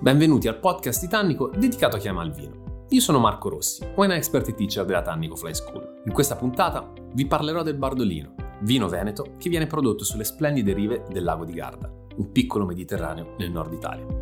Benvenuti al podcast Titanico dedicato a chi ama il vino. Io sono Marco Rossi, wine expert teacher della Tannico Fly School. In questa puntata vi parlerò del Bardolino, vino veneto che viene prodotto sulle splendide rive del lago di Garda, un piccolo Mediterraneo nel nord Italia.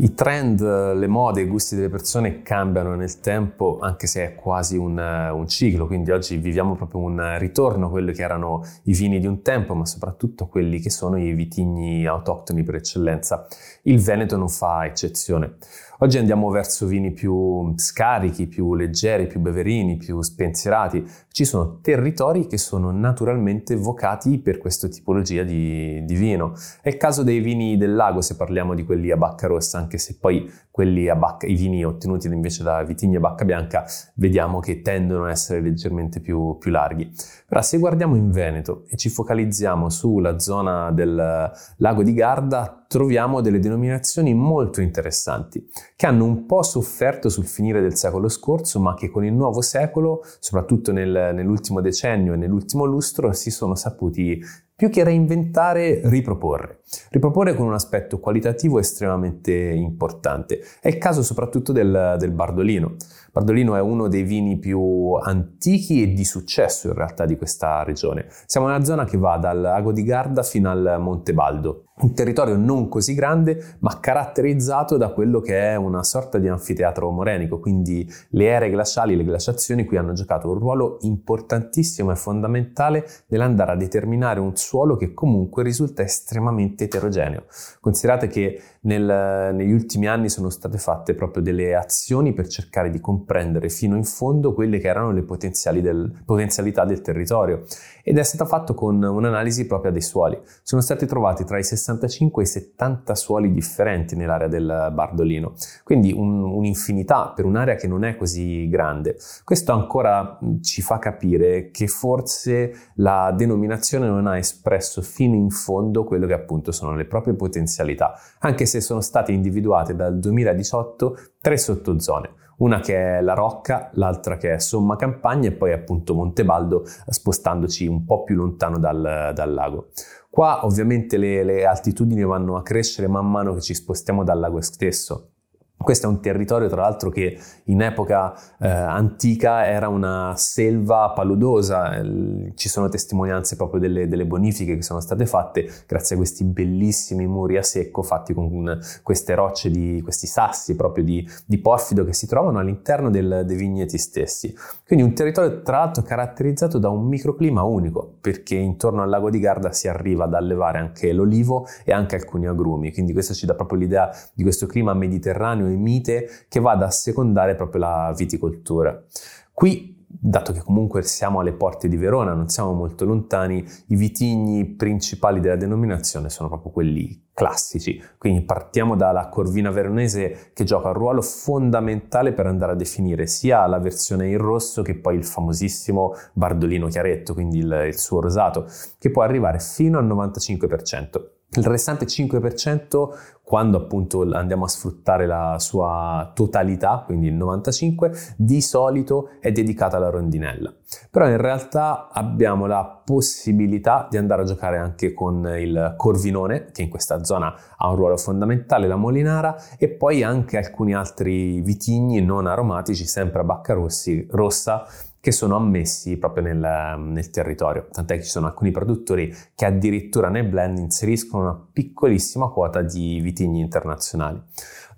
I trend, le mode, i gusti delle persone cambiano nel tempo, anche se è quasi un, un, ciclo, quindi oggi viviamo proprio un ritorno a quelli che erano i vini di un tempo, ma soprattutto quelli che sono i vitigni autoctoni per eccellenza. Il Veneto non fa eccezione. Oggi andiamo verso vini più scarichi, più leggeri, più beverini, più spensierati. Ci sono territori che sono naturalmente vocati per questa tipologia di, di vino. È il caso dei vini del lago, se parliamo di quelli a bacca rossa, anche se poi quelli a bacca, i vini ottenuti invece da vitigni a bacca bianca, vediamo che tendono a essere leggermente più, più larghi. Però se guardiamo in Veneto e ci focalizziamo sulla zona del lago di Garda, troviamo delle denominazioni molto interessanti, che hanno un po' sofferto sul finire del secolo scorso, ma che con il nuovo secolo, soprattutto nel, nell'ultimo decennio e nell'ultimo lustro, si sono saputi più che reinventare, riproporre. Riproporre con un aspetto qualitativo estremamente importante. È il caso soprattutto del, del Bardolino. Bardolino è uno dei vini più antichi e di successo in realtà di questa regione. Siamo nella zona che va dal lago di Garda fino al Monte Baldo, un territorio non così grande ma caratterizzato da quello che è una sorta di anfiteatro morenico, quindi le ere glaciali, le glaciazioni qui hanno giocato un ruolo importantissimo e fondamentale nell'andare a determinare un suolo che comunque risulta estremamente eterogeneo. Considerate che nel, negli ultimi anni sono state fatte proprio delle azioni per cercare di comprendere fino in fondo quelle che erano le del, potenzialità del territorio ed è stato fatto con un'analisi propria dei suoli. Sono stati trovati tra i 65 e i 70 suoli differenti nell'area del Bardolino, quindi un, un'infinità per un'area che non è così grande. Questo ancora ci fa capire che forse la denominazione non ha espresso fino in fondo quello che appunto sono le proprie potenzialità, anche se sono state individuate dal 2018 tre sottozone una che è la Rocca, l'altra che è Somma Campagna e poi appunto Montebaldo spostandoci un po' più lontano dal, dal lago. Qua ovviamente le, le altitudini vanno a crescere man mano che ci spostiamo dal lago stesso questo è un territorio, tra l'altro, che in epoca eh, antica era una selva paludosa. Ci sono testimonianze proprio delle, delle, bonifiche che sono state fatte grazie a questi bellissimi muri a secco fatti con queste rocce, di, questi sassi proprio di, di porfido che si trovano all'interno del, dei vigneti stessi. Quindi un territorio, tra l'altro, caratterizzato da un microclima unico, perché intorno al lago di Garda si arriva ad allevare anche l'olivo e anche alcuni agrumi. Quindi questo ci dà proprio l'idea di questo clima mediterraneo mite che vada a secondare proprio la viticoltura. Qui dato che comunque siamo alle porte di Verona, non siamo molto lontani, i vitigni principali della denominazione sono proprio quelli classici. Quindi partiamo dalla Corvina Veronese che gioca un ruolo fondamentale per andare a definire sia la versione in rosso che poi il famosissimo Bardolino Chiaretto, quindi il, il suo rosato, che può arrivare fino al 95%. Il restante 5%, quando appunto andiamo a sfruttare la sua totalità, quindi il 95%, di solito è dedicata alla rondinella. Però in realtà abbiamo la possibilità di andare a giocare anche con il corvinone, che in questa zona ha un ruolo fondamentale, la molinara, e poi anche alcuni altri vitigni non aromatici, sempre a bacca rossi, rossa, che sono ammessi proprio nel, nel, territorio, tant'è che ci sono alcuni produttori che addirittura nel blend inseriscono una piccolissima quota di vitigni internazionali.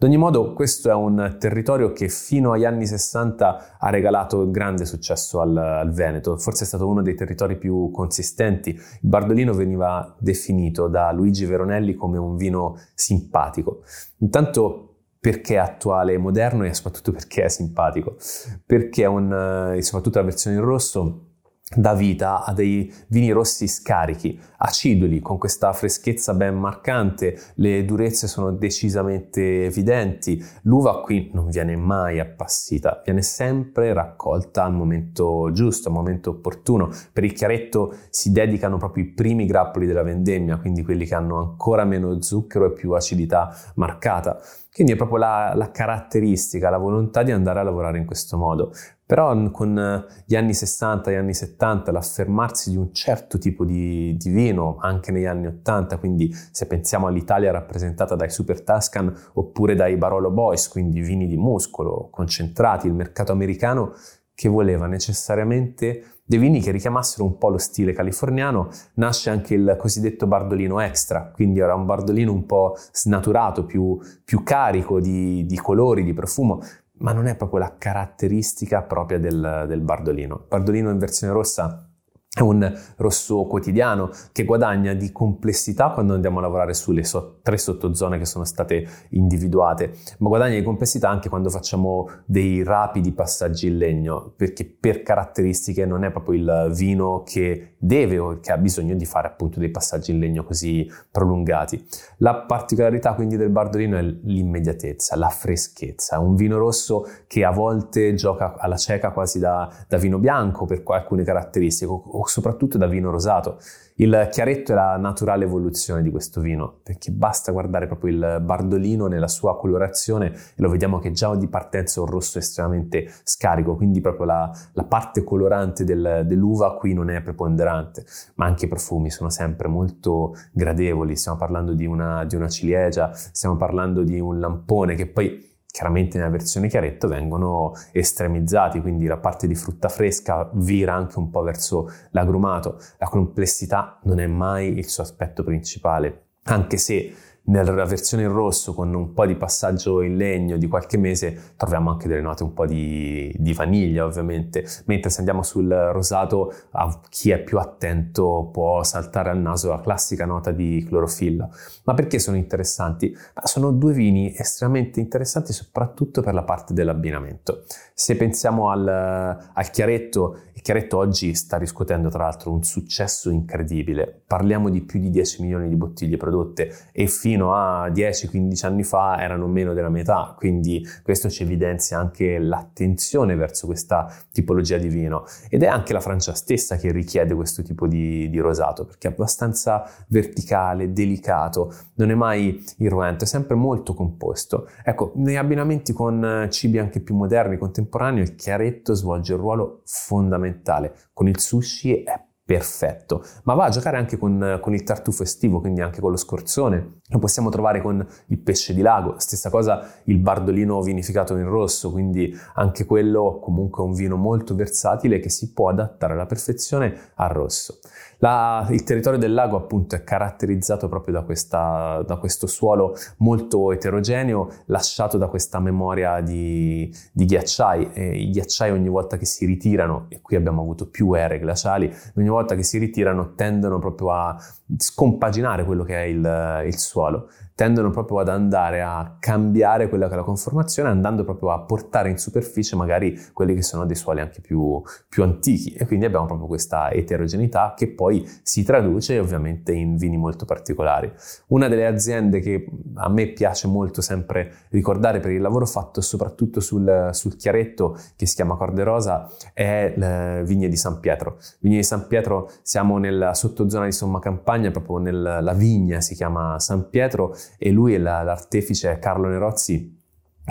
Ad ogni modo questo è un territorio che fino agli anni 60 ha regalato grande successo al, al Veneto, forse è stato uno dei territori più consistenti. Il Bardolino veniva definito da Luigi Veronelli come un vino simpatico. Intanto perché è attuale e moderno e soprattutto perché è simpatico, perché è un, eh, soprattutto la versione in rosso dà vita a dei vini rossi scarichi, aciduli, con questa freschezza ben marcante, le durezze sono decisamente evidenti, l'uva qui non viene mai appassita, viene sempre raccolta al momento giusto, al momento opportuno. Per il chiaretto si dedicano proprio i primi grappoli della vendemmia, quindi quelli che hanno ancora meno zucchero e più acidità marcata. Quindi è proprio la, la caratteristica, la volontà di andare a lavorare in questo modo. Però con gli anni 60 e gli anni 70 l'affermarsi di un certo tipo di, di vino, anche negli anni 80, quindi se pensiamo all'Italia rappresentata dai Super Tuscan oppure dai Barolo Boys, quindi vini di muscolo, concentrati, il mercato americano che voleva necessariamente dei vini che richiamassero un po' lo stile californiano, nasce anche il cosiddetto bardolino extra, quindi era un bardolino un po' snaturato, più, più carico di, di colori, di profumo, ma non è proprio la caratteristica propria del, del bardolino. Bardolino in versione rossa è un rosso quotidiano che guadagna di complessità quando andiamo a lavorare sulle so- tre sottozone che sono state individuate, ma guadagna di complessità anche quando facciamo dei rapidi passaggi in legno, perché per caratteristiche non è proprio il vino che deve o che ha bisogno di fare appunto dei passaggi in legno così prolungati. La particolarità quindi del Bardolino è l'immediatezza, la freschezza, un vino rosso che a volte gioca alla cieca quasi da, da vino bianco per alcune caratteristiche o soprattutto da vino rosato. Il chiaretto è la naturale evoluzione di questo vino, perché basta guardare proprio il bardolino nella sua colorazione e lo vediamo che già di partenza è un rosso estremamente scarico, quindi proprio la, la parte colorante del, dell'uva qui non è preponderante, ma anche i profumi sono sempre molto gradevoli, stiamo parlando di una, di una ciliegia, stiamo parlando di un lampone che poi chiaramente nella versione chiaretto vengono estremizzati, quindi la parte di frutta fresca vira anche un po' verso l'agrumato. La complessità non è mai il suo aspetto principale, anche se nella versione in rosso, con un po' di passaggio in legno di qualche mese, troviamo anche delle note un po' di, di vaniglia, ovviamente. Mentre se andiamo sul rosato, a chi è più attento può saltare al naso la classica nota di clorofilla. Ma perché sono interessanti? sono due vini estremamente interessanti, soprattutto per la parte dell'abbinamento. Se pensiamo al, al chiaretto, chiaretto oggi sta riscuotendo tra l'altro un successo incredibile. Parliamo di più di 10 milioni di bottiglie prodotte e fino a 10-15 anni fa erano meno della metà, quindi questo ci evidenzia anche l'attenzione verso questa tipologia di vino. Ed è anche la Francia stessa che richiede questo tipo di, di rosato, perché è abbastanza verticale, delicato, non è mai irruento, è sempre molto composto. Ecco, nei abbinamenti con cibi anche più moderni, contemporanei, il chiaretto svolge un ruolo fondamentale fondamentale. Con il sushi è perfetto, ma va a giocare anche con, con, il tartufo estivo, quindi anche con lo scorzone. Lo possiamo trovare con il pesce di lago, stessa cosa il bardolino vinificato in rosso, quindi anche quello comunque un vino molto versatile che si può adattare alla perfezione al rosso. La, il territorio del lago appunto è caratterizzato proprio da, questa, da, questo suolo molto eterogeneo lasciato da questa memoria di, di ghiacciai e i ghiacciai ogni volta che si ritirano, e qui abbiamo avuto più ere glaciali, ogni volta che si ritirano tendono proprio a scompaginare quello che è il, il suolo tendono proprio ad andare a cambiare quella che è la conformazione, andando proprio a portare in superficie magari quelli che sono dei suoli anche più, più antichi e quindi abbiamo proprio questa eterogeneità che poi si traduce ovviamente in vini molto particolari. Una delle aziende che a me piace molto sempre ricordare per il lavoro fatto soprattutto sul, sul chiaretto che si chiama Corde Rosa è Vigne di San Pietro. Vigne di San Pietro siamo nella sottozona di Somma Campagna, proprio nella vigna si chiama San Pietro e lui è la, l'artefice Carlo Nerozzi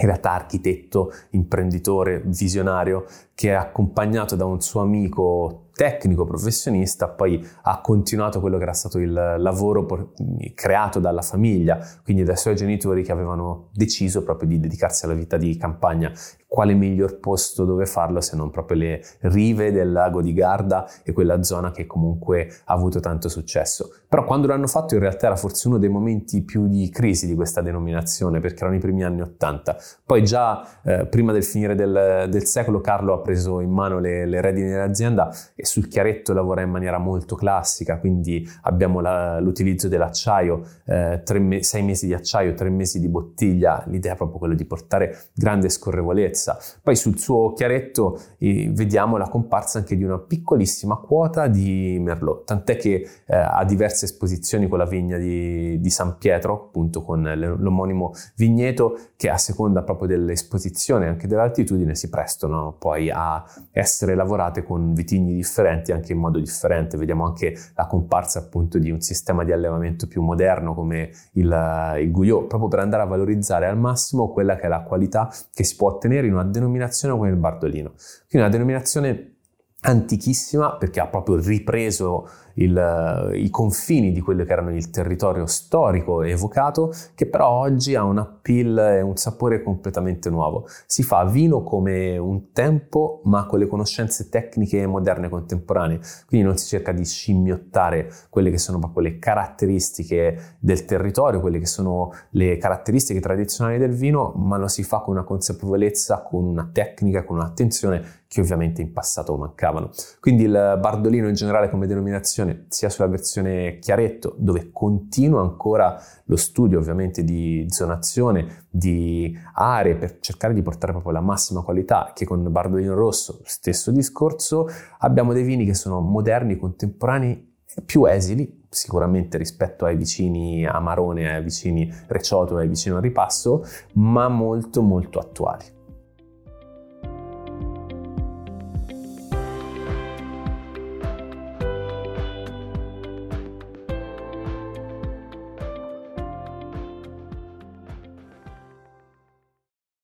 in realtà architetto, imprenditore, visionario, che è accompagnato da un suo amico tecnico, professionista, poi ha continuato quello che era stato il lavoro por- creato dalla famiglia, quindi dai suoi genitori che avevano deciso proprio di dedicarsi alla vita di campagna. Quale miglior posto dove farlo se non proprio le rive del lago di Garda e quella zona che comunque ha avuto tanto successo. Però quando l'hanno fatto in realtà era forse uno dei momenti più di crisi di questa denominazione, perché erano i primi anni Ottanta. Poi già eh, prima del finire del, del, secolo Carlo ha preso in mano le, le redini dell'azienda e sul chiaretto lavora in maniera molto classica, quindi abbiamo la, l'utilizzo dell'acciaio, eh, me- sei mesi di acciaio, tre mesi di bottiglia, l'idea è proprio quella di portare grande scorrevolezza. Poi sul suo chiaretto eh, vediamo la comparsa anche di una piccolissima quota di Merlot, tant'è che eh, ha diverse esposizioni con la vigna di, di San Pietro, appunto con l'omonimo vigneto, che a seconda proprio dell'esposizione e anche dell'altitudine si prestano poi a essere lavorate con vitigni differenti differenti anche in modo differente. Vediamo anche la comparsa appunto di un sistema di allevamento più moderno come il, il Guyot, proprio per andare a valorizzare al massimo quella che è la qualità che si può ottenere in una denominazione come il Bardolino. Quindi una denominazione antichissima perché ha proprio ripreso il, i confini di quello che erano il territorio storico evocato, che però oggi ha un appeal e un sapore completamente nuovo. Si fa vino come un tempo, ma con le conoscenze tecniche moderne e contemporanee, quindi non si cerca di scimmiottare quelle che sono proprio le caratteristiche del territorio, quelle che sono le caratteristiche tradizionali del vino, ma lo si fa con una consapevolezza, con una tecnica, con un'attenzione che ovviamente in passato mancavano. Quindi il Bardolino in generale come denominazione, sia sulla versione chiaretto, dove continua ancora lo studio ovviamente di zonazione, di aree per cercare di portare proprio la massima qualità, che con Bardolino Rosso, stesso discorso, abbiamo dei vini che sono moderni, contemporanei, più esili, sicuramente rispetto ai vicini Amarone, ai vicini Recioto, ai vicini Ripasso, ma molto molto attuali.